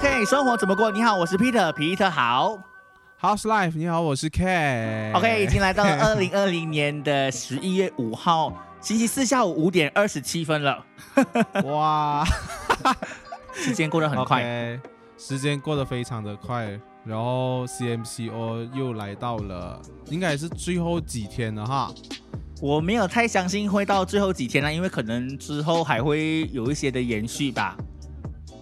OK，生活怎么过？你好，我是 Peter，皮特好。House Life，你好，我是 K。OK，已经来到了 二零二零年的十一月五号星期四下午五点二十七分了，哇，时间过得很快。时间过得非常的快，然后 CMCO 又来到了，应该也是最后几天了哈。我没有太相信会到最后几天了，因为可能之后还会有一些的延续吧。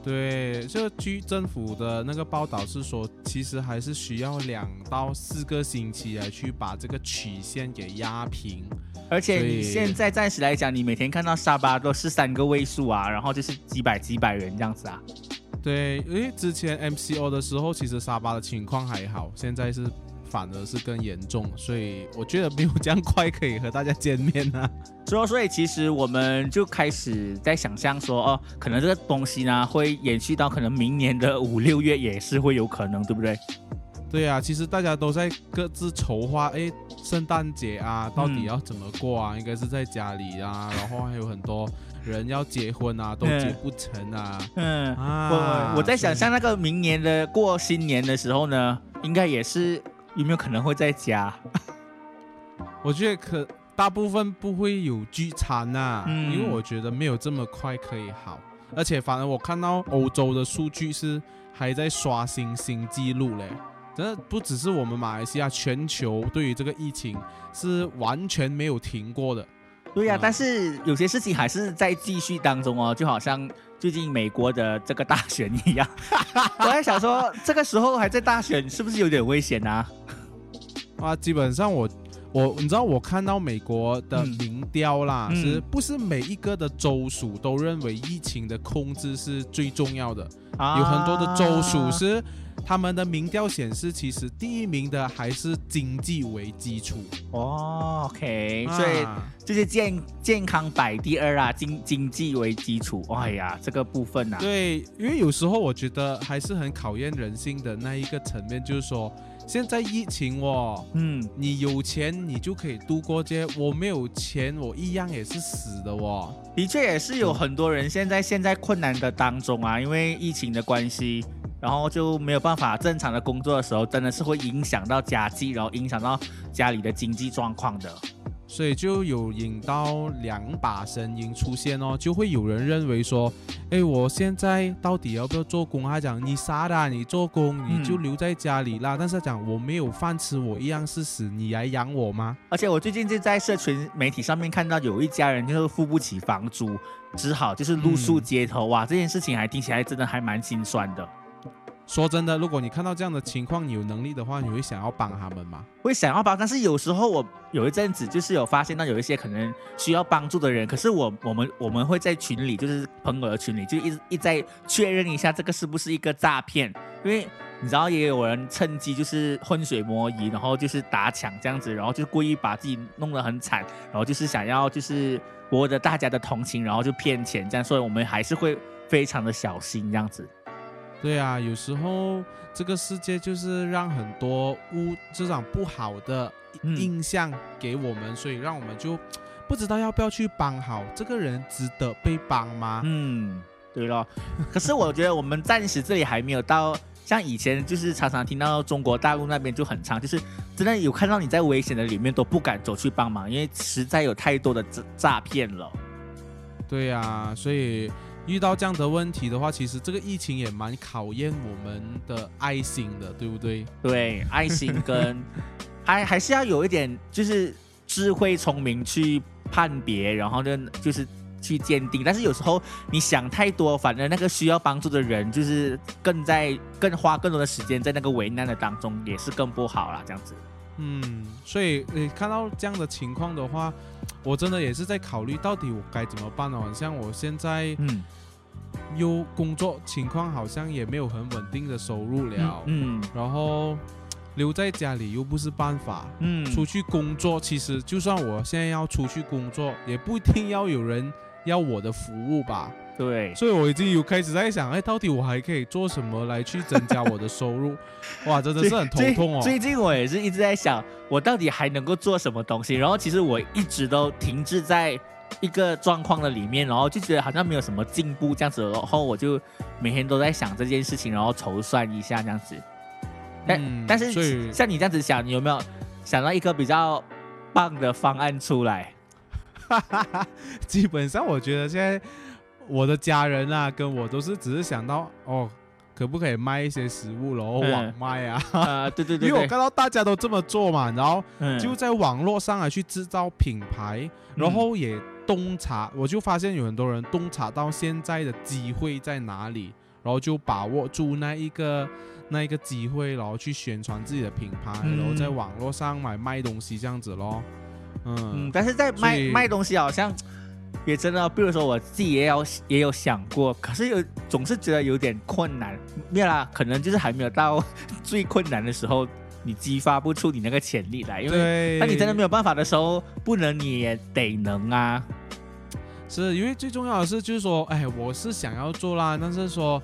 对，就据政府的那个报道是说，其实还是需要两到四个星期来去把这个曲线给压平。而且你现在暂时来讲，你每天看到沙巴都是三个位数啊，然后就是几百几百人这样子啊。对，因为之前 MCO 的时候，其实沙巴的情况还好，现在是反而是更严重，所以我觉得没有这样快可以和大家见面啊。所以，所以其实我们就开始在想象说，哦，可能这个东西呢会延续到可能明年的五六月也是会有可能，对不对？对啊，其实大家都在各自筹划，哎，圣诞节啊，到底要怎么过啊？应该是在家里啊，然后还有很多人要结婚啊，都结不成啊。嗯，啊，我我在想象那个明年的过新年的时候呢，应该也是有没有可能会在家？我觉得可大部分不会有聚餐呐、嗯因为我觉得没有这么快可以好，而且反而我看到欧洲的数据是还在刷新新纪录嘞。这不只是我们马来西亚，全球对于这个疫情是完全没有停过的。对呀、嗯但是有些事情还是在继续当中哦，就好像最近美国的这个大选一样。我在想说，这个时候还在大选，是不是有点危险啊？啊，基本上我我你知道我看到美国的嗯。民调啦，嗯。是不是每一个的州属都认为疫情的控制是最重要的？有很多的州属啊是他们的民调显示，其实第一名的还是经济为基础，哦，OK，所以啊就是健健康摆第二啊，经经济为基础。哎呀，这个部分啊，对，因为有时候我觉得还是很考验人性的那一个层面，就是说现在疫情哦。嗯，你有钱，你就可以度过这些；我没有钱，我一样也是死的哦。的确也是有很多人现在现在困难的当中啊，因为疫情的关系，然后就没有办法正常的工作的时候，真的是会影响到家计，然后影响到家里的经济状况的。所以就有引到两把声音出现哦，就会有人认为说，哎，我现在到底要不要做工？他讲你傻的啊，你做工你就嗯留在家里啦。但是他讲我没有饭吃，我一样是死，你来养我吗？而且我最近就在社群媒体上面看到有一家人就是付不起房租，只好就是露宿街头。哇，这件事情还听起来真的还蛮心酸的。说真的，如果你看到这样的情况，你有能力的话，你会想要帮他们吗？会想要帮，但是有时候我有一阵子就是有发现到有一些可能需要帮助的人，可是我我们我们会在群里，就是朋友的群里，就一直一再确认一下这个是不是一个诈骗，因为你知道也有人趁机就是浑水摸鱼，然后就是打抢这样子，然后就故意把自己弄得很惨，然后就是想要就是博得大家的同情，然后就骗钱这样，所以我们还是会非常的小心这样子。对啊，有时候这个世界就是让很多污这种不好的嗯印象给我们，所以让我们就不知道要不要去帮好这个人，值得被帮吗？嗯，对咯。可是我觉得我们暂时这里还没有到像以前，就是常常听到中国大陆那边就很长，就是真的有看到你在危险的里面都不敢走去帮忙，因为实在有太多的诈诈骗了。对呀、所以遇到这样的问题的话，其实这个疫情也蛮考验我们的爱心的，对不对？对，爱心跟还还是要有一点就是智慧聪明去判别，然后呢就是去鉴定。但是有时候你想太多，反正那个需要帮助的人就是更在更花更多的时间在那个为难的当中，也是更不好啦。这样子。嗯，所以你看到这样的情况的话，我真的也是在考虑到底我该怎么办哦。像我现在嗯，有工作情况，好像也没有很稳定的收入了，嗯然后留在家里又不是办法。嗯，出去工作，其实就算我现在要出去工作，也不一定要有人要我的服务吧。对，所以我已经有开始在想，哎，到底我还可以做什么来去增加我的收入？哇，真的是很头痛哦。最最近我也是一直在想，我到底还能够做什么东西。然后其实我一直都停滞在一个状况的里面，然后就觉得好像没有什么进步这样子，然后我就每天都在想这件事情，然后筹算一下这样子。但、嗯但是像你这样子想，你有没有想到一个比较棒的方案出来？基本上我觉得现在我的家人啊，跟我都是只是想到哦，可不可以卖一些食物，然后嗯网卖啊？呃，对对对 对，因为我看到大家都这么做嘛，然后嗯就在网络上来去制造品牌，然后也洞察，我就发现有很多人洞察到现在的机会在哪里，然后就把握住那一个那一个机会，然后去宣传自己的品牌，嗯然后在网络上买卖东西这样子咯。嗯嗯，，但是在卖卖东西好像也真的，比如说我自己也有也有想过，可是有总是觉得有点困难。没有啦，可能就是还没有到 最困难的时候，你激发不出你那个潜力来，因为对，当你真的没有办法的时候，不能你也得能啊。是因为最重要的是，就是说，哎，我是想要做啦，但是说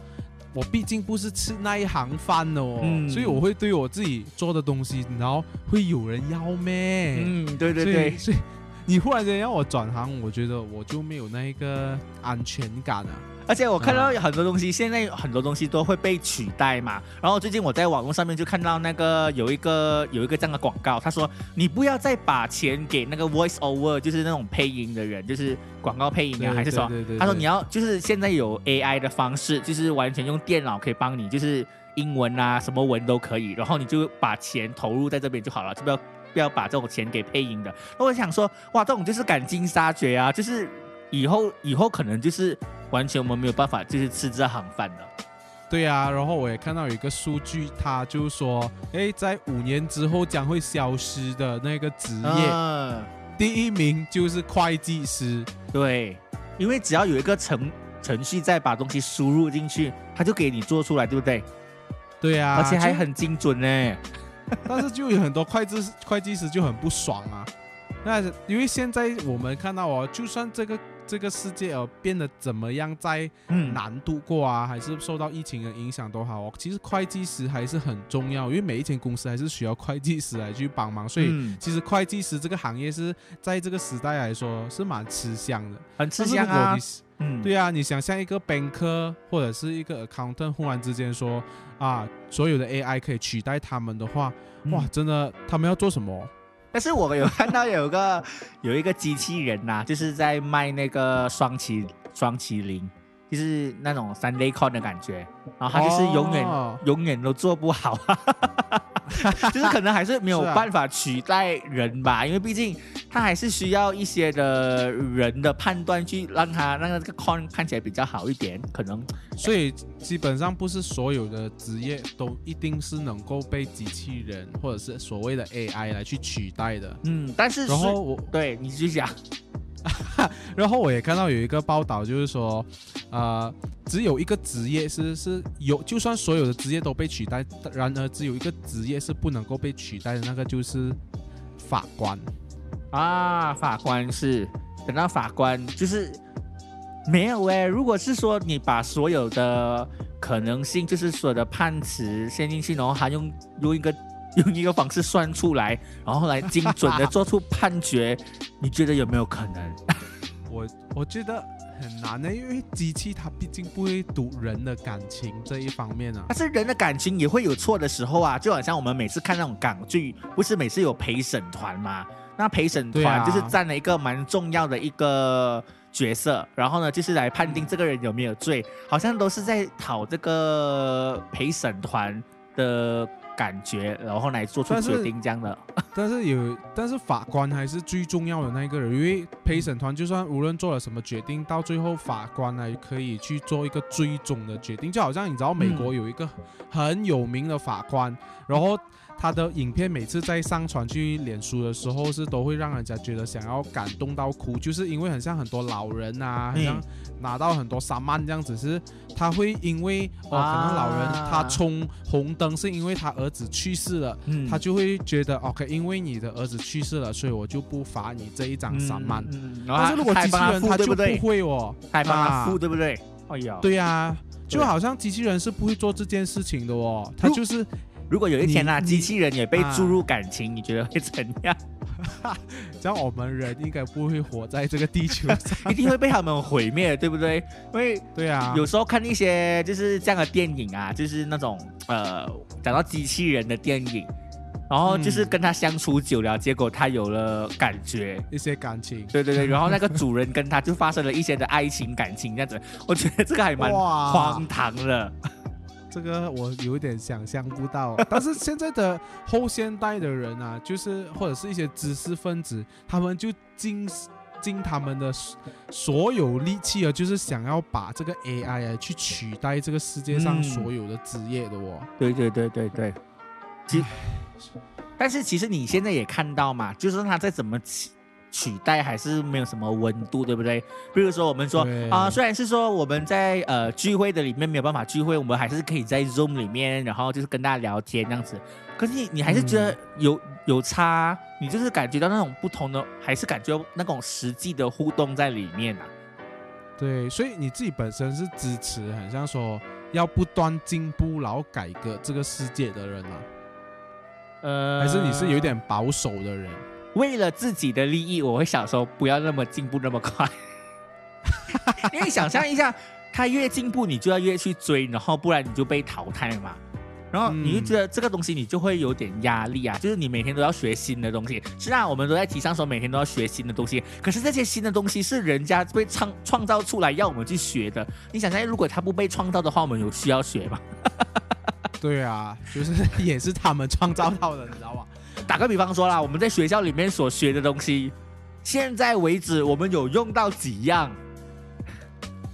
我毕竟不是吃那一行饭的哦，嗯所以我会对我自己做的东西，然后会有人要咩？嗯，对对对，所以你忽然间让我转行，我觉得我就没有那一个安全感啊。而且我看到有很多东西，现在很多东西都会被取代嘛。然后最近我在网络上面就看到那个有一个有一个这样的广告，他说你不要再把钱给那个 voice over，就是那种配音的人，就是广告配音啊，还是什么？他说你要就是现在有 AI 的方式，就是完全用电脑可以帮你，就是英文啊什么文都可以，然后你就把钱投入在这边就好了，就不要不要把这种钱给配音的。那我想说，哇，这种就是赶尽杀绝啊，就是以后以后可能就是完全我们没有办法就是吃这行饭的。对啊，然后我也看到有一个数据，他就说，哎，在五年之后将会消失的那个职业，嗯，第一名就是会计师。对，因为只要有一个程程序再把东西输入进去，他就给你做出来，对不对？对啊，而且还很精准呢。但是就有很多会计师会计师就很不爽啊。那因为现在我们看到哦，就算这个这个世界哦变得怎么样再嗯，难度过啊，还是受到疫情的影响都好哦，其实会计师还是很重要，因为每一间公司还是需要会计师来去帮忙，所以嗯其实会计师这个行业是在这个时代来说是蛮吃香的。很吃香啊如果你。嗯，对啊，你想象一个 banker 或者是一个 accountant 忽然之间说啊，所有的 AI 可以取代他们的话，嗯。哇，真的他们要做什么？但是我有看到有个 有一个机器人呐、就是在卖那个双麒双麒麟，就是那种三 D con 的感觉，然后他就是永远、哦。永远都做不好，就是可能还是没有办法取代人吧，因为毕竟他还是需要一些的人的判断去让他让这个 con 看起来比较好一点，可能所以基本上不是所有的职业都一定是能够被机器人或者是所谓的 AI 来去取代的。嗯，但是然后我，对你继续讲，然后我也看到有一个报道，就是说，呃，只有一个职业是是有，就算所有的职业都被取代，然而只有一个职业是不能够被取代的，那个就是法官。啊，法官是等到法官就是没有哎。如果是说你把所有的可能性，就是所有的判词陷进去，然后他用用一个 用一个方式算出来，然后来精准的做出判决，你觉得有没有可能？我我觉得很难的，因为机器它毕竟不会读人的感情这一方面啊。但是人的感情也会有错的时候啊，就好像我们每次看那种港剧，不是每次有陪审团吗？那陪审团就是占了一个蛮重要的一个角色，然后呢，就是来判定这个人有没有罪，好像都是在讨这个陪审团的感觉，然后来做出决定这样的。但是有，但是法官还是最重要的那一个人，因为陪审团就算无论做了什么决定，到最后法官呢可以去做一个最终的决定。就好像你知道美国有一个很有名的法官，然后他的影片每次在上传去脸书的时候，是都会让人家觉得想要感动到哭，就是因为很像很多老人啊，很像拿到很多三万这样子，是他会因为哦，可能老人啊他冲红灯是因为他儿子去世了。嗯他就会觉得 OK，因为你的儿子去世了，所以我就不罚你这一张三万。嗯嗯但是如果机器人他就不？会哦，他还帮他啊付对不对？哎呀，对呀、就好像机器人是不会做这件事情的哦，他就是如果有一天啊，机器人也被啊注入感情，你觉得会怎样？这样我们人应该不会活在这个地球上。一定会被他们毁灭，对不对？因为对啊，有时候看一些就是这样的电影啊，就是那种呃讲到机器人的电影，然后就是跟他相处久了，结果他有了感觉，一些感情。对对对，然后那个主人跟他就发生了一些的爱情感情，这样子，我觉得这个还蛮荒唐的。这个我有点想象不到，但是现在的后现代的人啊，就是或者是一些知识分子，他们就尽尽他们的所所有力气啊，就是想要把这个 AI 啊去取代这个世界上嗯。所有的职业的哦。对对对对对，其但是其实你现在也看到嘛，就是他再怎么取取代，还是没有什么温度，对不对？比如说我们说对啊、虽然是说我们在呃聚会的里面没有办法聚会，我们还是可以在 Zoom 里面，然后就是跟大家聊天这样子。可是你你还是觉得有、有差，你就是感觉到那种不同的，还是感觉那种实际的互动在里面啊。对，所以你自己本身是支持，很像说要不断进步，然后改革这个世界的人啊，呃，还是你是有点保守的人？为了自己的利益，我会想说不要那么进步那么快，因为想象一下，他越进步，你就要越去追，然后不然你就被淘汰嘛。然后你就觉得这个东西你就会有点压力啊，就是你每天都要学新的东西。是啊我们都在提倡说每天都要学新的东西，可是这些新的东西是人家被创创造出来要我们去学的。你想象，如果它不被创造的话，我们有需要学吗？对啊，就是也是他们创造到的，你知道吗？打个比方说啦，我们在学校里面所学的东西，现在为止我们有用到几样？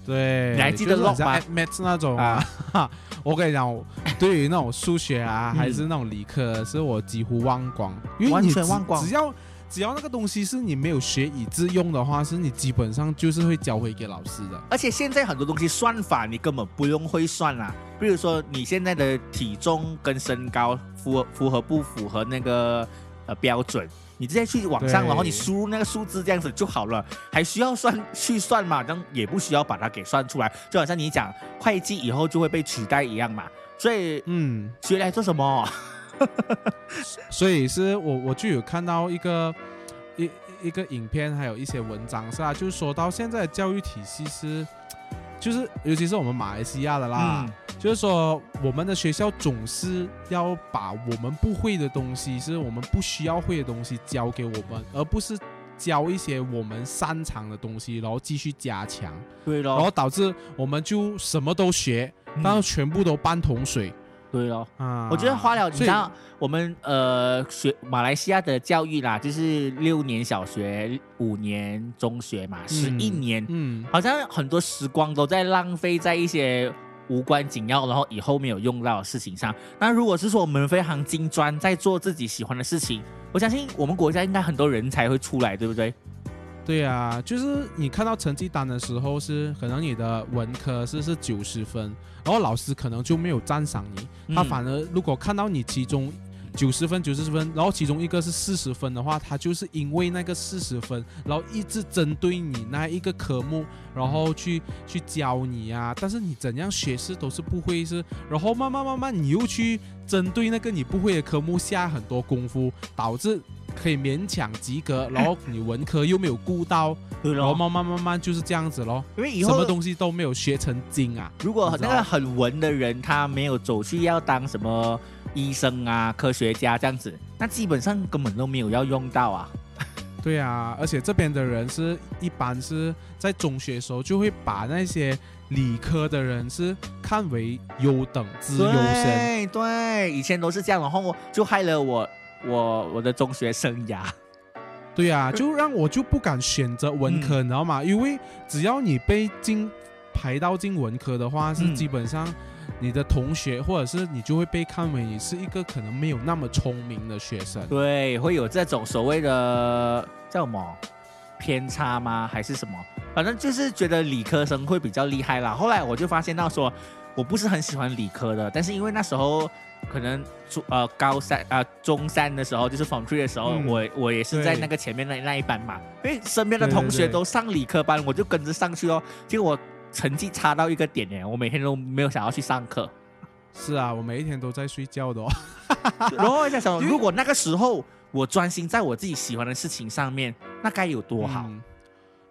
对，你还记得就是很像 log 吗 Math 那种啊？我跟你讲，对于那种数学啊，嗯还是那种理科，是我几乎忘光，因为完你只全忘光只要只要那个东西是你没有学以致用的话，是你基本上就是会交回给老师的。而且现在很多东西算法你根本不用会算啦，比如说你现在的体重跟身高符合符合不符合那个呃标准，你直接去网上，然后你输入那个数字这样子就好了，还需要算去算嘛？但也不需要把它给算出来，就好像你讲会计以后就会被取代一样嘛。所以嗯，学来做什么？所以是我我就有看到一个一一个影片，还有一些文章是啊，就是说到现在的教育体系是，就是尤其是我们马来西亚的啦，嗯，就是说我们的学校总是要把我们不会的东西，是我们不需要会的东西教给我们，而不是教一些我们擅长的东西，然后继续加强，对然后，导致我们就什么都学，嗯。但是全部都半桶水对哦。啊。我觉得花了，你知道我们呃学马来西亚的教育啦，就是六年小学、五年中学嘛，十一年，嗯，好像很多时光都在浪费在一些无关紧要，然后以后没有用到的事情上。那如果是说我们非常精专，在做自己喜欢的事情，我相信我们国家应该很多人才会出来，对不对？对啊，就是你看到成绩单的时候是可能你的文科是是九十分，然后老师可能就没有赞赏你，他反而如果看到你其中九十分、九十分，然后其中一个是四十分的话，他就是因为那个四十分，然后一直针对你那一个科目，然后去去教你啊。但是你怎样学是都是不会是，然后慢慢慢慢你又去针对那个你不会的科目下很多功夫，导致可以勉强及格，然后你文科又没有顾到，然后慢慢慢慢就是这样子咯。因为以后什么东西都没有学成精啊。如果那个很文的人，他没有走去要当什么医生啊、科学家这样子，那基本上根本都没有要用到啊。对啊，而且这边的人是一般是在中学的时候就会把那些理科的人是看为优等之优生。对对，以前都是这样，然后就害了我我我的中学生涯。对啊，就让我就不敢选择文科，你知道吗？因为只要你被进排到进文科的话，是嗯基本上你的同学或者是你就会被看为你是一个可能没有那么聪明的学生。对，会有这种所谓的叫什么偏差吗？还是什么？反正就是觉得理科生会比较厉害啦。后来我就发现到说，我不是很喜欢理科的，但是因为那时候可能初呃高三啊、呃、中三的时候，就是 Form Three 的时候，嗯我我也是在那个前面那那一班嘛，因为身边的同学都上理科班，我就跟着上去哦。结果我成绩差到一个点耶，我每天都没有想要去上课。是啊，我每一天都在睡觉的哦。然后我在想，如果那个时候我专心在我自己喜欢的事情上面，那该有多好？嗯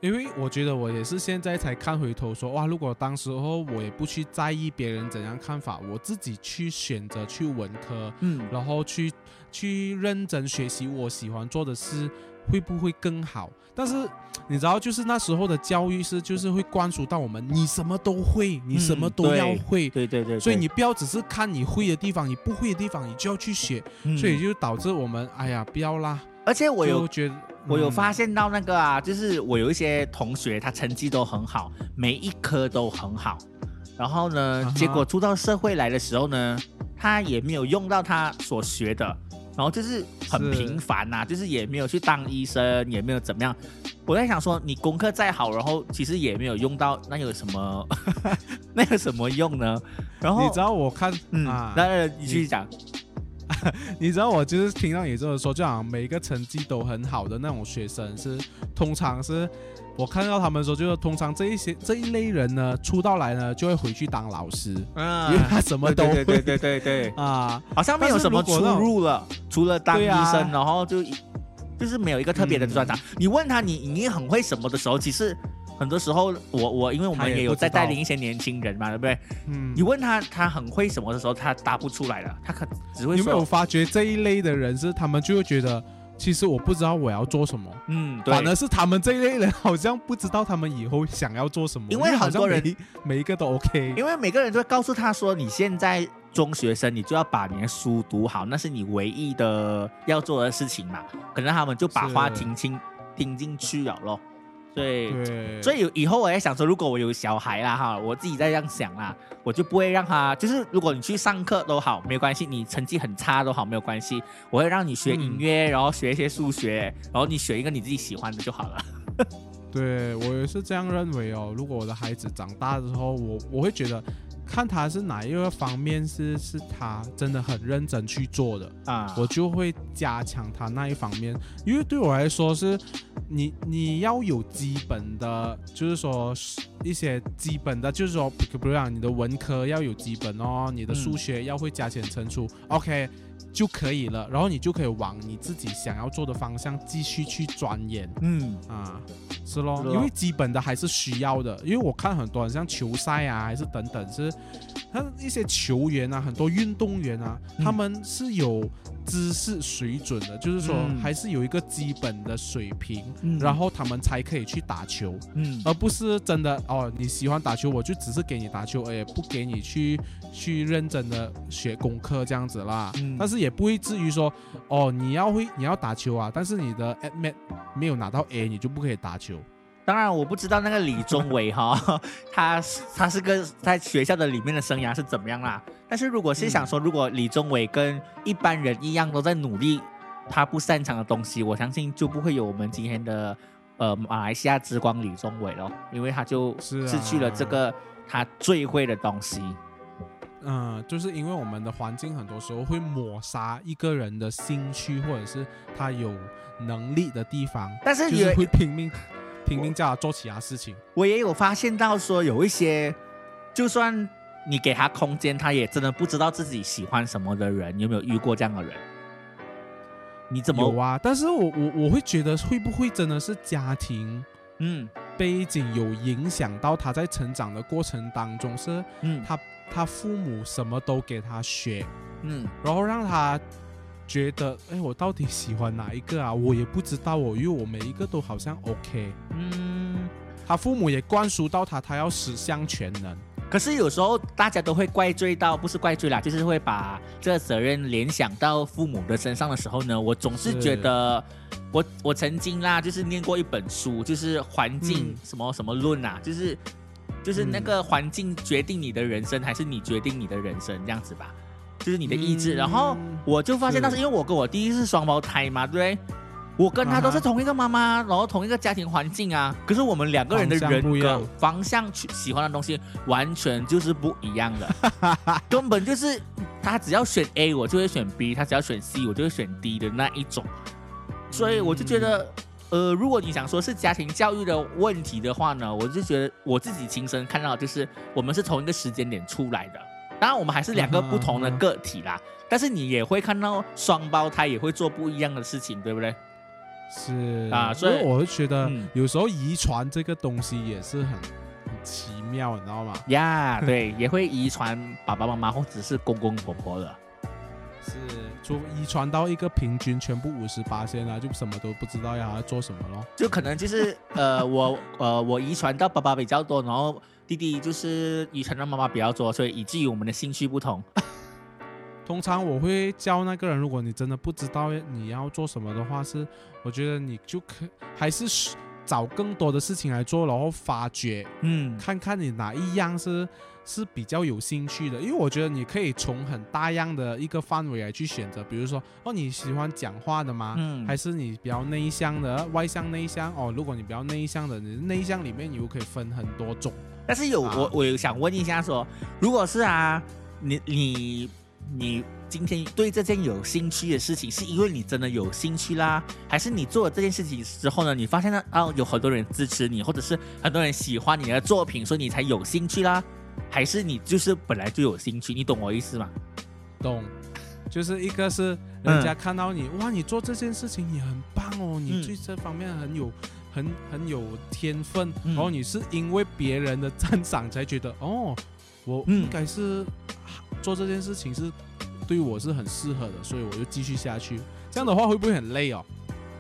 因为我觉得我也是现在才看回头说，哇，如果当时候我也不去在意别人怎样看法，我自己去选择去文科，嗯，然后去去认真学习我喜欢做的事，会不会更好？但是你知道，就是那时候的教育是，就是会灌输到我们，你什么都会，你什么都要对会。对对对，所以你不要只是看你会的地方，你不会的地方你就要去学，嗯所以就导致我们哎呀不要啦。而且我有觉得我有嗯发现到那个啊，就是我有一些同学，他成绩都很好，每一科都很好，然后呢结果出到社会来的时候呢，他也没有用到他所学的，然后就是很平凡呐、就是也没有去当医生，也没有怎么样。我在想说，你功课再好，然后其实也没有用到，那有什么 那有什么用呢？然后你知道我看嗯，啊，那你继续讲，你知道我就是听到你这么说，就好像每一个成绩都很好的那种学生是，通常是我看到他们说，就是通常这一些这一类人呢，出道来呢就会回去当老师，嗯因为他什么都会对对对对。啊。好像没有什么出入了，除了当医生，然后就就是没有一个特别的专长。你问他你你很会什么的时候，其实很多时候我我因为我们也也有在带领一些年轻人嘛，对不对？嗯你，问他他很会什么的时候，他答不出来的，他可只会你有没有发觉这一类的人是他们就会觉得，其实我不知道我要做什么。嗯，对反。而是他们这一类人好像不知道他们以后想要做什么，因为好像很多人每一每一个都 OK，因为每个人都会告诉他说，你现在中学生，你就要把你的书读好，那是你唯一的要做的事情嘛。可能他们就把是话听清听进去了咯。所以对，所以以后我在想说，如果我有小孩啦哈，我自己在这样想啦，我就不会让他，就是如果你去上课都好，没有关系，你成绩很差都好，没有关系，我会让你学音乐，然后学一些数学，然后你选一个你自己喜欢的就好了。对我也是这样认为哦。如果我的孩子长大之后，我我会觉得，看他是哪一个方面是是他真的很认真去做的，啊，我就会加强他那一方面。因为对我来说是，你你要有基本的，就是说一些基本的，就是说，比如讲你的文科要有基本哦，你的数学要会加减乘除、o k 就可以了，然后你就可以往你自己想要做的方向继续去钻研。嗯。啊，是咯，因为基本的还是需要的。因为我看很多人像球赛啊，还是等等，是他一些球员啊，很多运动员啊，嗯。他们是有知识水准的，就是说嗯。还是有一个基本的水平，嗯。然后他们才可以去打球，嗯。而不是真的哦，你喜欢打球，我就只是给你打球，而也不给你去去认真的学功课这样子啦。嗯但是也不会至于说哦，你要会你要打球啊，但是你的 admit 没有拿到 A，你就不可以打球。当然，我不知道那个李宗伟哈，他他是跟在学校的里面的生涯是怎么样啦。但是如果是想说，如果李宗伟跟一般人一样都在努力他不擅长的东西，我相信就不会有我们今天的呃马来西亚之光李宗伟了，因为他就失去了这个他最会的东西。嗯，就是因为我们的环境很多时候会抹杀一个人的兴趣，或者是他有能力的地方，但是也就是会拼命拼命叫他做其他事情。我也有发现到说，有一些就算你给他空间，他也真的不知道自己喜欢什么的人，你有没有遇过这样的人？你怎么有啊，但是我我我会觉得会不会真的是家庭嗯背景有影响到他在成长的过程当中，是嗯他他父母什么都给他学，嗯然后让他觉得，哎，我到底喜欢哪一个啊？我也不知道哦，因为我每一个都好像 OK。嗯。他父母也灌输到他，他要十项全能。可是有时候大家都会怪罪到，不是怪罪啦，就是会把这个责任联想到父母的身上的时候呢，我总是是觉得，我我曾经啦，就是念过一本书，就是环境嗯什么什么论啊，就是就是那嗯。个环境决定你的人生，还是你决定你的人生这样子吧，就是你的意志。嗯。然后我就发现，那是是。因为我跟我弟弟是双胞胎嘛，对不对？我跟他都是同一个妈妈，然后同一个家庭环境啊，可是我们两个人的人格方向去喜欢的东西完全就是不一样的，根本就是他只要选 A，我就会选 B；他只要选 C，我就会选 D 的那一种。所以我就觉得，呃，如果你想说是家庭教育的问题的话呢，我就觉得我自己亲身看到，就是我们是同一个时间点出来的，当然我们还是两个不同的个体啦，但是你也会看到双胞胎也会做不一样的事情，对不对？是啊所以我会觉得嗯有时候遗传这个东西也是很很奇妙，你知道吗？呀、对，也会遗传爸爸妈妈或者是公公婆婆的。是，除遗传到一个平均全部五十八线啊，就什么都不知道要做什么咯。就可能就是呃，我呃我遗传到爸爸比较多，然后弟弟就是遗传到妈妈比较多，所以以至于我们的兴趣不同。通常我会教那个人，如果你真的不知道你要做什么的话，是我觉得你就可还是找更多的事情来做，然后发掘嗯看看你哪一样是是比较有兴趣的，因为我觉得你可以从很大样的一个范围来去选择，比如说哦你喜欢讲话的吗？嗯还是你比较内向的，外向内向哦。如果你比较内向的，你内向里面你又可以分很多种。但是有啊我我有想问一下说，如果是啊，你你你今天对这件有兴趣的事情，是因为你真的有兴趣啦，还是你做了这件事情之后呢，你发现呢啊有很多人支持你，或者是很多人喜欢你的作品，所以你才有兴趣啦？还是你就是本来就有兴趣？你懂我意思吗？懂，就是一个是人家看到你，哇，你做这件事情也很棒哦，你嗯对这方面很有很很有天分，嗯然后你是因为别人的赞赏才觉得，哦，我嗯应该是做这件事情是对我是很适合的，所以我就继续下去。这样的话会不会很累哦？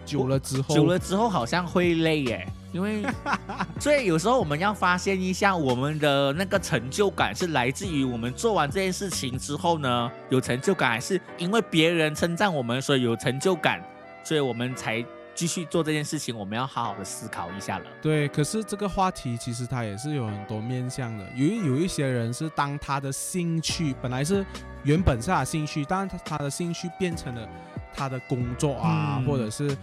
久了之后，久了之后好像会累耶，因为 所以有时候我们要发现一下我们的那个成就感是来自于我们做完这件事情之后呢有成就感，还是因为别人称赞我们所以有成就感，所以我们才继续做这件事情。我们要好好的思考一下了。对，可是这个话题其实它也是有很多面向的。有一有一些人是当他的兴趣本来是原本是他的兴趣，但是他他的兴趣变成了他的工作啊，嗯或者是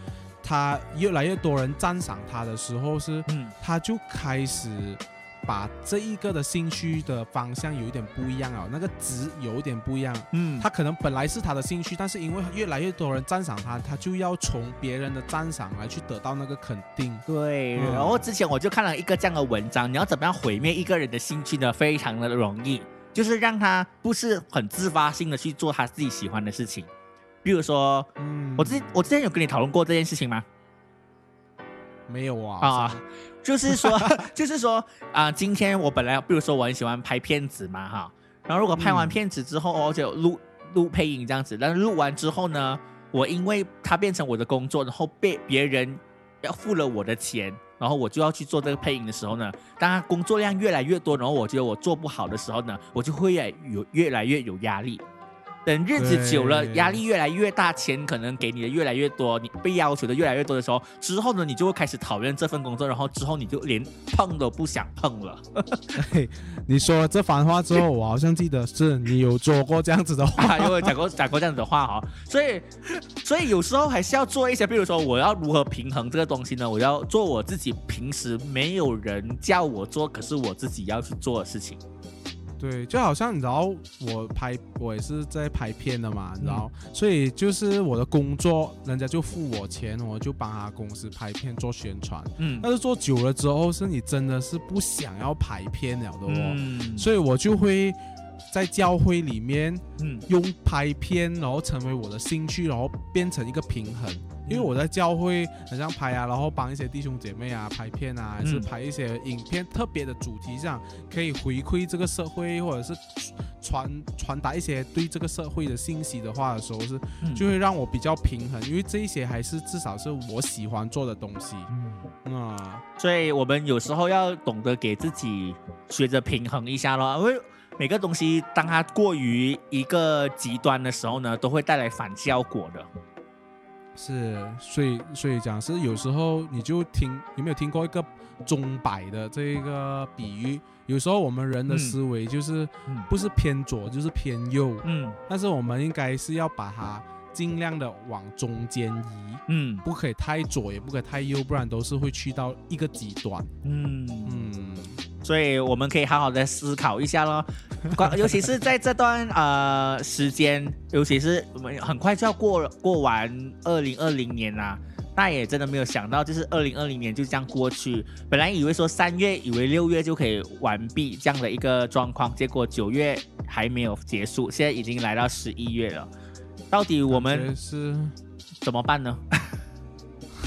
他越来越多人赞赏他的时候是，嗯他就开始把这一个的兴趣的方向有一点不一样啊，那个值有一点不一样。嗯他可能本来是他的兴趣，但是因为越来越多人赞赏他，他就要从别人的赞赏来去得到那个肯定。对，嗯然后之前我就看了一个这样的文章，你要怎么样毁灭一个人的兴趣呢？非常的容易，就是让他不是很自发性的去做他自己喜欢的事情。比如说，嗯，我之我之前有跟你讨论过这件事情吗？没有啊啊，就是说，就是说啊、今天我本来，比如说我很喜欢拍片子嘛，哈，然后如果拍完嗯片子之后，哦，就录录配音这样子，但是录完之后呢，我因为它变成我的工作，然后被别人要付了我的钱，然后我就要去做这个配音的时候呢，当它工作量越来越多，然后我觉得我做不好的时候呢，我就会越有越来越有压力。等日子久了，压力越来越大，钱可能给你的越来越多，你被要求的越来越多的时候，之后呢，你就会开始讨厌这份工作，然后之后你就连碰都不想碰了。嘿，你说了这番话之后，我好像记得是你有说过这样子的话。啊，因为讲过讲过这样子的话哈、所以所以有时候还是要做一些，比如说我要如何平衡这个东西呢？我要做我自己平时没有人叫我做，可是我自己要去做的事情。对，就好像你知道，我拍我也是在拍片的嘛，你知道，嗯所以就是我的工作，人家就付我钱，我就帮他公司拍片做宣传。嗯。但是做久了之后，是你真的是不想要拍片了的哦，嗯。所以我就会在教会里面嗯。用拍片，然后成为我的兴趣，然后变成一个平衡。因为我在教会好像拍啊，然后帮一些弟兄姐妹啊拍片啊，还是嗯拍一些影片特别的主题上，可以回馈这个社会，或者是传传达一些对这个社会的信息的话的时候，是嗯就会让我比较平衡，因为这一些还是至少是我喜欢做的东西。嗯啊、所以我们有时候要懂得给自己学着平衡一下咯，因为每个东西当它过于一个极端的时候呢，都会带来反效果的。是，所以所以讲是有时候你就听有没有听过一个钟摆的这一个比喻？有时候我们人的嗯。思维就是嗯。不是偏左就是偏右，嗯。但是我们应该是要把它尽量的往中间移，嗯。不可以太左，也不可以太右，不然都是会去到一个极端。嗯。嗯，所以我们可以好好的思考一下咯，关尤其是在这段呃时间，尤其是我们很快就要过过完二零二零年啦、那也真的没有想到，就是二零二零年就这样过去。本来以为说三月，以为六月就可以完毕这样的一个状况，结果九月还没有结束，现在已经来到十一月了，到底我们是怎么办呢？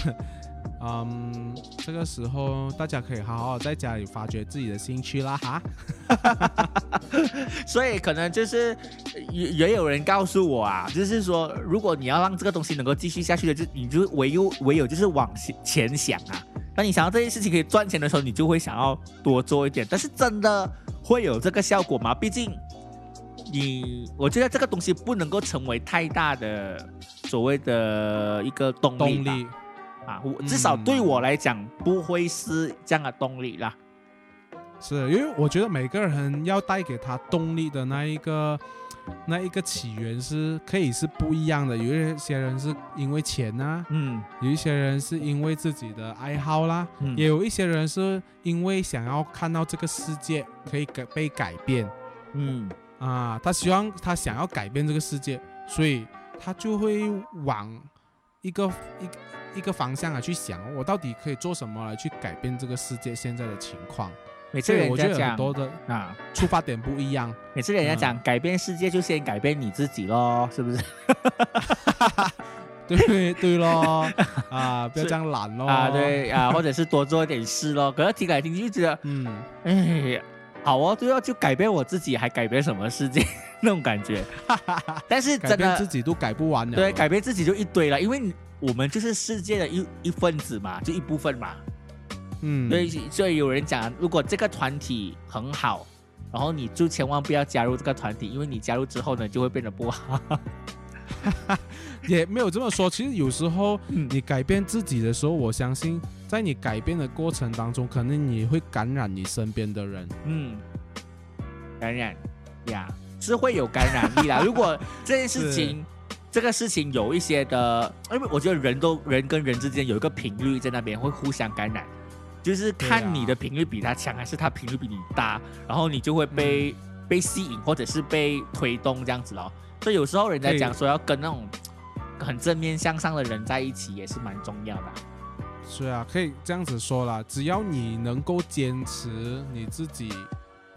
嗯，这个时候大家可以好好在家里发掘自己的兴趣啦哈。所以可能就是呃也也有人告诉我啊，就是说，如果你要让这个东西能够继续下去的，就你就唯有唯有就是往前前想啊。当你想到这件事情可以赚钱的时候，你就会想要多做一点。但是真的会有这个效果吗？毕竟你，我觉得这个东西不能够成为太大的所谓的一个动力动力啊。我至少对我来讲，不会是这样的动力啦。是因为我觉得每个人要带给他动力的那一个那一个起源是可以是不一样的。有一些人是因为钱啊，嗯有一些人是因为自己的爱好啦，嗯也有一些人是因为想要看到这个世界可以改被改变嗯啊，他希望他想要改变这个世界，所以他就会往一个一个一个方向啊去想，我到底可以做什么来去改变这个世界现在的情况。每次人家讲多的啊，出发点不一样。每次人家讲改变世界，就先改变你自己咯，是不是？对对咯，啊，不要是这样懒咯。啊，，对啊，或者是多做一点事咯。可是听来听去就觉得，嗯，哎，好哦，对哦，就改变我自己，还改变什么世界 那种感觉。但是改真的，变自己都改不完了。对，改变自己就一堆了，因为我们就是世界的一一份子嘛，就一部分嘛。嗯，所以，所以有人讲，如果这个团体很好，然后你就千万不要加入这个团体，因为你加入之后呢，就会变得不好。也没有这么说。其实有时候嗯你改变自己的时候，我相信在你改变的过程当中，可能你会感染你身边的人。嗯，感染呀，是会有感染力啦。如果这件事情，这个事情有一些的，因为我觉得人都人跟人之间有一个频率在那边，会互相感染，就是看你的频率比他强，还是他频率比你大，然后你就会被、被吸引，或者是被推动这样子咯。所以有时候人家讲说要跟那种很正面向上的人在一起，也是蛮重要的啊。是啊，可以这样子说啦，只要你能够坚持你自己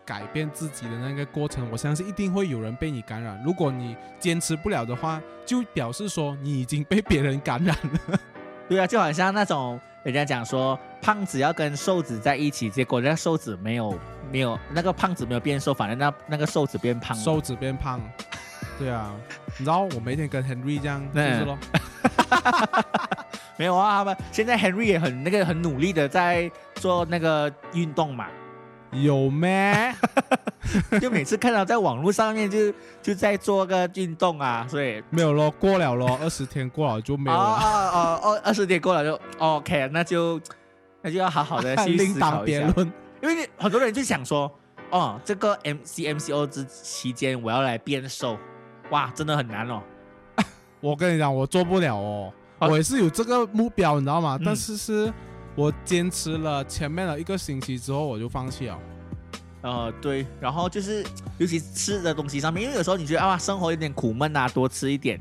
改变自己的那个过程，我相信一定会有人被你感染。如果你坚持不了的话，就表示说你已经被别人感染了。对啊，就好像那种人家讲说，胖子要跟瘦子在一起，结果那个瘦子没有没有那个胖子没有变瘦，反正那那个瘦子变胖了。瘦子变胖，对啊，你知道我每天跟 Henry 这样就嗯是咯，没有啊，他们现在 Henry 也很那个很努力的在做那个运动嘛，有咩？就每次看到在网络上面就就在做个运动啊，所以。没有咯，过了咯，二十天过了就没有了。哦哦哦哦，二十天过了就 OK，那就那就要好好的去思考一下，论。因为很多人就想说，哦，这个 M C M C O 之期间我要来变瘦，哇，真的很难哦。我跟你讲，我做不了哦，哦我也是有这个目标，你知道吗？嗯但是是我坚持了前面的一个星期之后，我就放弃了。呃，对，然后就是 尤其吃的东西上面，因为有时候你觉得啊，生活有点苦闷啊，多吃一点。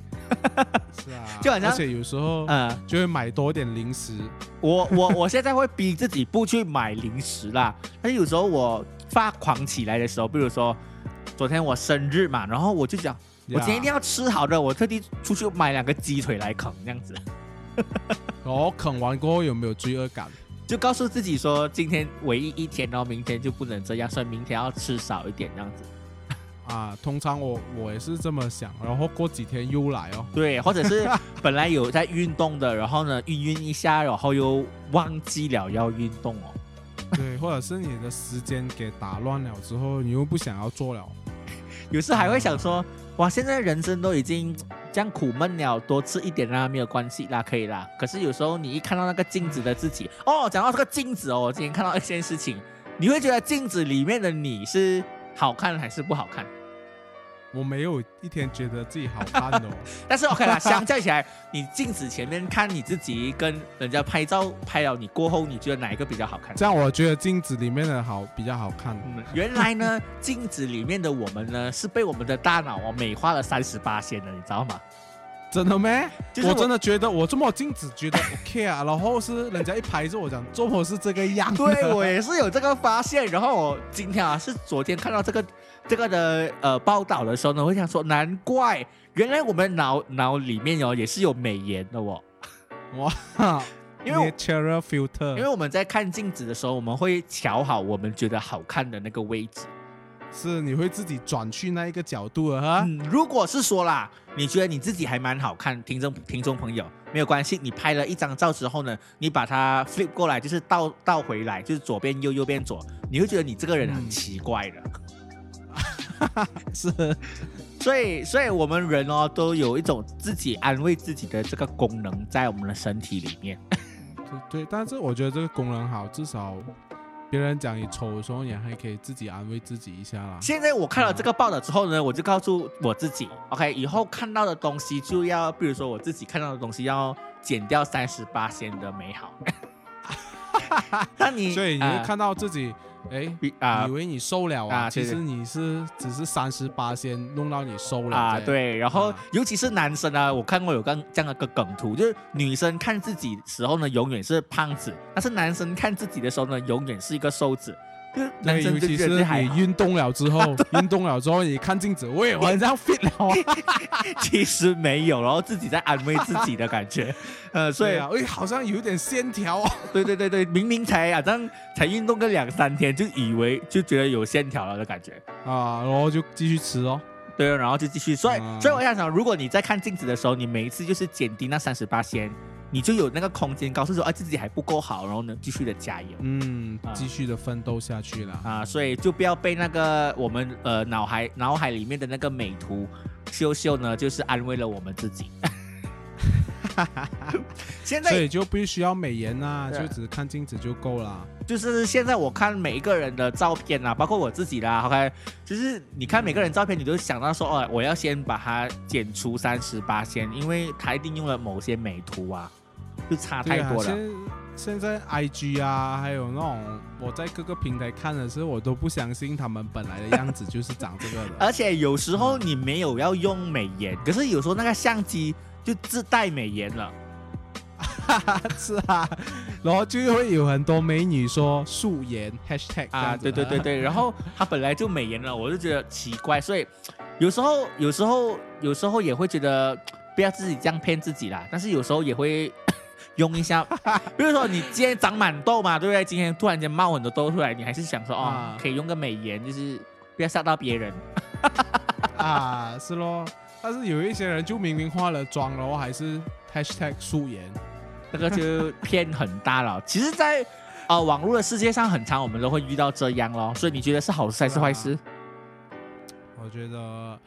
是啊，就好像而且有时候嗯、就会买多点零食。我我我现在会逼自己不去买零食啦，但是有时候我发狂起来的时候，比如说昨天我生日嘛，然后我就讲，我今天一定要，吃好的，我特地出去买两个鸡腿来啃，这样子，然 后啃完过后有没有罪恶感？就告诉自己说，今天唯一一天，然后明天就不能这样，所以明天要吃少一点，这样子。啊，通常我我也是这么想，然后过几天又来哦。对，或者是本来有在运动的，然后呢晕晕一下，然后又忘记了要运动哦。对，或者是你的时间给打乱了之后，你又不想要做了。有时还会想说，哇，现在人生都已经 这样苦闷了，多吃一点啦，没有关系啦，可以啦。可是有时候你一看到那个镜子的自己，哦，讲到这个镜子哦，我今天看到一件事情，你会觉得镜子里面的你是好看还是不好看？我没有一天觉得自己好看的、哦。但是 OK 啦，相较起来，你镜子前面看你自己跟人家拍照拍了你过后，你觉得哪一个比较好看？这样我觉得镜子里面的好比较好看。嗯，原来呢，镜子里面的我们呢，是被我们的大脑哦美化了三十八线的，你知道吗？真的咩？就是我真的觉得我这么镜子觉得 OK 啊，然后是人家一拍着我讲，做我是这个样的。对我也是有这个发现，然后我今天啊是昨天看到这个这个的呃报道的时候呢，我想说难怪原来我们脑脑里面哦也是有美颜的哦，哇，因为 natural filter，因为我们在看镜子的时候，我们会调好我们觉得好看的那个位置。是你会自己转去那一个角度了哈。嗯，如果是说啦，你觉得你自己还蛮好看，听众听众朋友没有关系，你拍了一张照之后呢，你把它 flip 过来，就是倒倒回来，就是左边右右边左，你会觉得你这个人很嗯奇怪的。是，所以，所以我们人哦都有一种自己安慰自己的这个功能在我们的身体里面。对对，但是我觉得这个功能好，至少别人讲你丑的时候，你还可以自己安慰自己一下啦。现在我看了这个报道之后呢，我就告诉我自己，OK，以后看到的东西就要，比如说我自己看到的东西要减掉三十八先的美好。那你 所以你会啊看到自己，哎、比啊以为你瘦了啊，其实你是只是三十八先弄到你瘦了啊，对，然后啊。尤其是男生啊，我看过有个这样的一个梗图，就是女生看自己时候呢，永远是胖子，但是男生看自己的时候呢，永远是一个瘦子，就是男对，生尤其是你运动了之后，运动了之后，你看镜子，喂，我这样 fit 了啊，其实没有，然后自己在安慰自己的感觉，呃，所以啊，哎，好像有一点线条哦。对对对对，明明才啊，这样才运动个两三天，就以为就觉得有线条了的感觉。啊，然后就继续吃哦。对，然后就继续。所以，嗯所以我想想，如果你在看镜子的时候，你每一次就是减低那三十八先，你就有那个空间告诉说，哎，自己还不够好，然后呢，继续的加油嗯啊，继续的奋斗下去了。啊。所以就不要被那个我们呃脑海脑海里面的那个美图秀秀呢，就是安慰了我们自己。现在所以就不需要美颜啦、啊就只看镜子就够了。就是现在我看每一个人的照片啊，包括我自己啦，OK，就是你看每个人照片，你都想到说，哦，我要先把它减除三十八先，因为他一定用了某些美图啊，就差太多了。现在 IG 啊，还有那种我在各个平台看的时候，我都不相信他们本来的样子就是长这个的。而且有时候你没有要用美颜，可是有时候那个相机就自带美颜了。是啊，然后就会有很多美女说素颜 hashtag 啊，对对对对，然后她本来就美颜了，我就觉得奇怪，所以有时候有时候有时候也会觉得不要自己这样骗自己啦，但是有时候也会用一下，比如说你今天长满痘嘛，对不对？今天突然间冒很多痘出来，你还是想说哦啊，可以用个美颜，就是不要吓到别人。啊，是咯。但是有一些人就明明化了妆，然后还是 hashtag 素颜。这个就骗很大了。其实在，呃网络的世界上，很长我们都会遇到这样咯。所以你觉得是好事还是坏事？我觉得，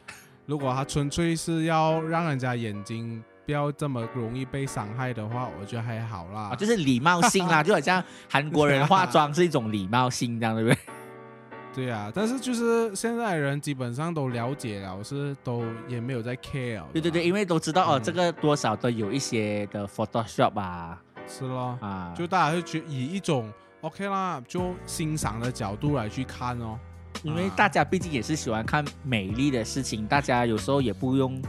如果他纯粹是要让人家眼睛不要这么容易被伤害的话，我觉得还好啦。啊，就是礼貌性啦，就好像韩国人化妆是一种礼貌性，这样对不对？对啊，但是就是现在人基本上都了解了，是都也没有在 care。对对对，因为都知道哦，嗯这个多少都有一些的 Photoshop 啊是咯，啊，就大家会觉以一种 OK 啦，就欣赏的角度来去看哦。因为大家毕竟也是喜欢看美丽的事情，大家有时候也不用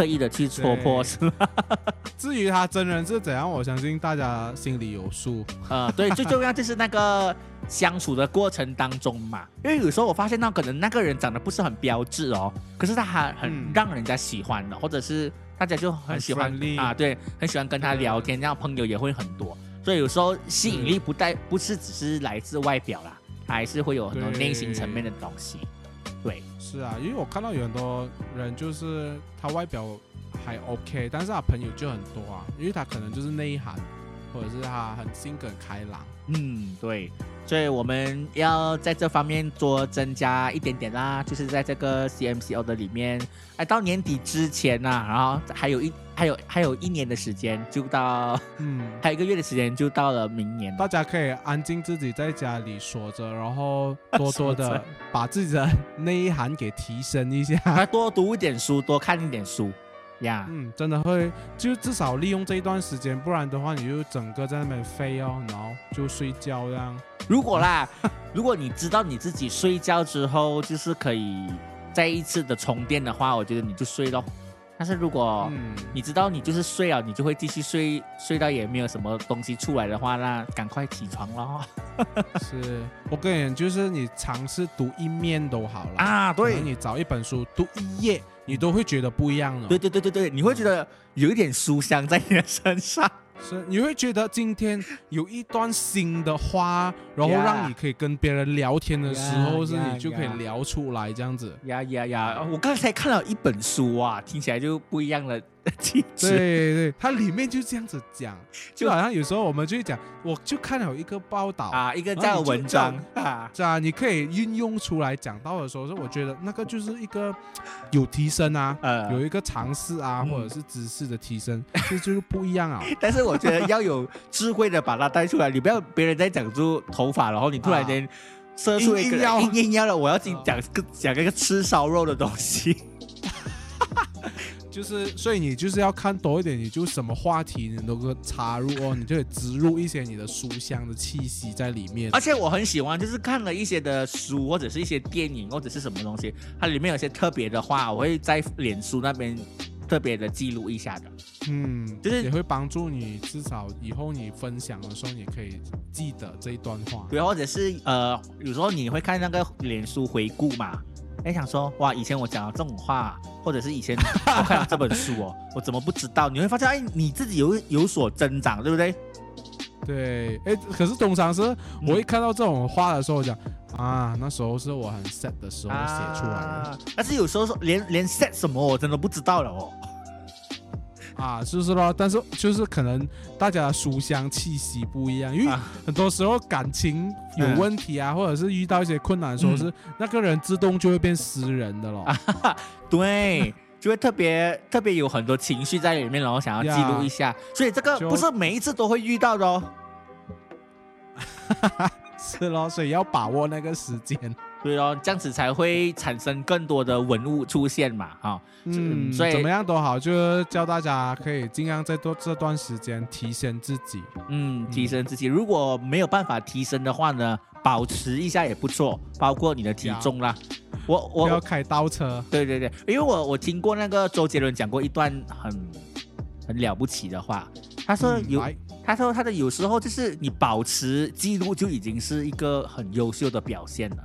特意的去戳破，是吗？至于他真人是怎样，我相信大家心里有数。呃，对，最重要就是那个相处的过程当中嘛，因为有时候我发现到可能那个人长得不是很标致哦，可是他还很嗯让人家喜欢的，或者是大家就很很喜欢啊，对，很喜欢跟他聊天，这样朋友也会很多。所以有时候吸引力不带不是只是来自外表啦，还是会有很多内心层面的东西。对，是啊，因为我看到有很多人就是他外表还 OK，但是他朋友就很多啊，因为他可能就是内涵，或者是他很性格很开朗。嗯，对，所以我们要在这方面多增加一点点啦，就是在这个 CMCO 的里面，哎，到年底之前呐、然后还有一还有还有一年的时间，就到嗯，还有一个月的时间就到了明年了。大家可以安静自己在家里锁着，然后多多的 把自己的内涵给提升一下。还多读一点书，多看一点书呀。嗯，真的会，就至少利用这一段时间，不然的话你就整个在那边飞哦，然后就睡觉这样。如果啦，如果你知道你自己睡觉之后就是可以再一次的充电的话，我觉得你就睡咯。但是如果嗯，你知道你就是睡了，你就会继续睡，睡到也没有什么东西出来的话，那赶快起床咯。是我跟你讲，就是你尝试读一面都好了啊，可能你找一本书读一页，你都会觉得不一样了。对对对对对，你会觉得有一点书香在你的身上。是你会觉得今天有一段新的话，然后让你可以跟别人聊天的时候 Yeah, 是你就可以聊出来这样子。呀呀呀！我刚才看了一本书啊，听起来就不一样的对对，它里面就这样子讲，就就好像有时候我们就会讲，我就看了一个报道。啊，一个这样的文章啊，是啊，你可以运用出来讲到的时候，是我觉得那个就是一个有提升啊，呃有一个尝试啊，嗯或者是知识的提升，这就是不一样啊。但是我觉得要有智慧的把它带出来，你不要别人在讲出头发，然后你突然间射出一个硬硬要硬硬要了，我要讲讲个讲一个吃烧肉的东西。就是，所以你就是要看多一点，你就什么话题你都可以插入哦，你就可以植入一些你的书香的气息在里面。而且我很喜欢，就是看了一些的书或者是一些电影或者是什么东西，它里面有些特别的话，我会在脸书那边特别的记录一下的。嗯，就是也会帮助你，至少以后你分享的时候，你可以记得这一段话。对，或者是呃，有时候你会看那个脸书回顾嘛，哎，想说哇，以前我讲了这种话，或者是以前我看了这本书哦，我怎么不知道？你会发现，哎，你自己有有所增长，对不对？对，哎，可是通常是我一看到这种话的时候，我讲啊，那时候是我很 sad 的时候写出来的啊。但是有时候说连连 sad 什么我真的不知道了哦。啊，是不是咯？但是就是可能大家的书香气息不一样，因为啊很多时候感情有问题啊，或者是遇到一些困难的时候，嗯是那个人自动就会变私人的咯。对，就会特别特别有很多情绪在里面，然后想要记录一下，所以这个不是每一次都会遇到的哦。是咯，所以要把握那个时间。对哦，这样子才会产生更多的文物出现嘛，哈、嗯，所以怎么样都好，就是教大家可以尽量在多这段时间提升自己。嗯，提升自己。如果没有办法提升的话呢，保持一下也不错，包括你的体重啦。我我不要开倒车。对对对，因为我我听过那个周杰伦讲过一段很很了不起的话，他说有，嗯他说他的有时候就是你保持记录就已经是一个很优秀的表现了。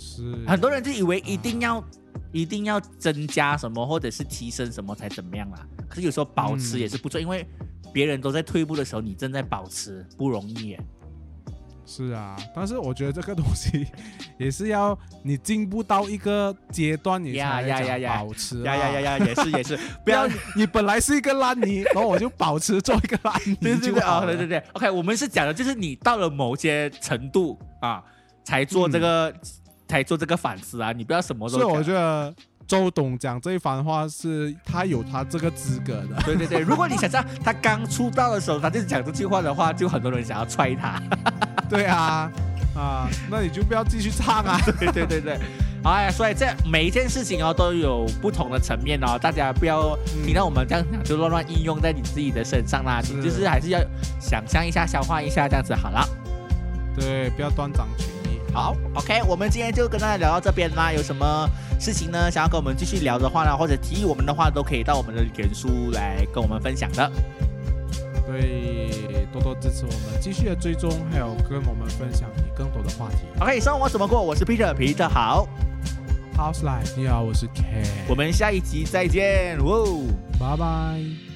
是很多人就以为一定要一定要增加什么或者是提升什么才怎么样啦，可是有时候保持也是不错，因为别人都在退步的时候，你正在保持，不容易耶。是啊，但是我觉得这个东西也是要你进步到一个阶段，你呀才讲呀呀呀保持、呀呀呀！呀，也是也是，不要你你本来是一个烂泥，然后我就保持做一个烂泥对对对啊，就好了。对对对，OK，我们是讲的就是你到了某些程度啊，才做这个、才做这个反思啊，你不要什么都所以我觉得周董讲这一番话是他有他这个资格的。对对对，如果你想知道他刚出道的时候，他就讲这句话的话，就很多人想要踹他。对啊，啊，那你就不要继续唱啊。对对对对，哎呀，所以这每一件事情哦都有不同的层面哦，大家不要听到我们这样讲就乱乱应用在你自己的身上啦，你就是还是要想象一下、消化一下，这样子好了。对，不要断章取义。好，OK，我们今天就跟大家聊到这边啦。有什么事情呢，想要跟我们继续聊的话呢，或者提议我们的话，都可以到我们的脸书来跟我们分享的。对，多多支持我们，继续的追踪，还有跟我们分享你更多的话题。OK，生活怎么过？我是 Peter，Peter 好，House Life，你好，我是 Ken，我们下一集再见，哇哦。拜拜。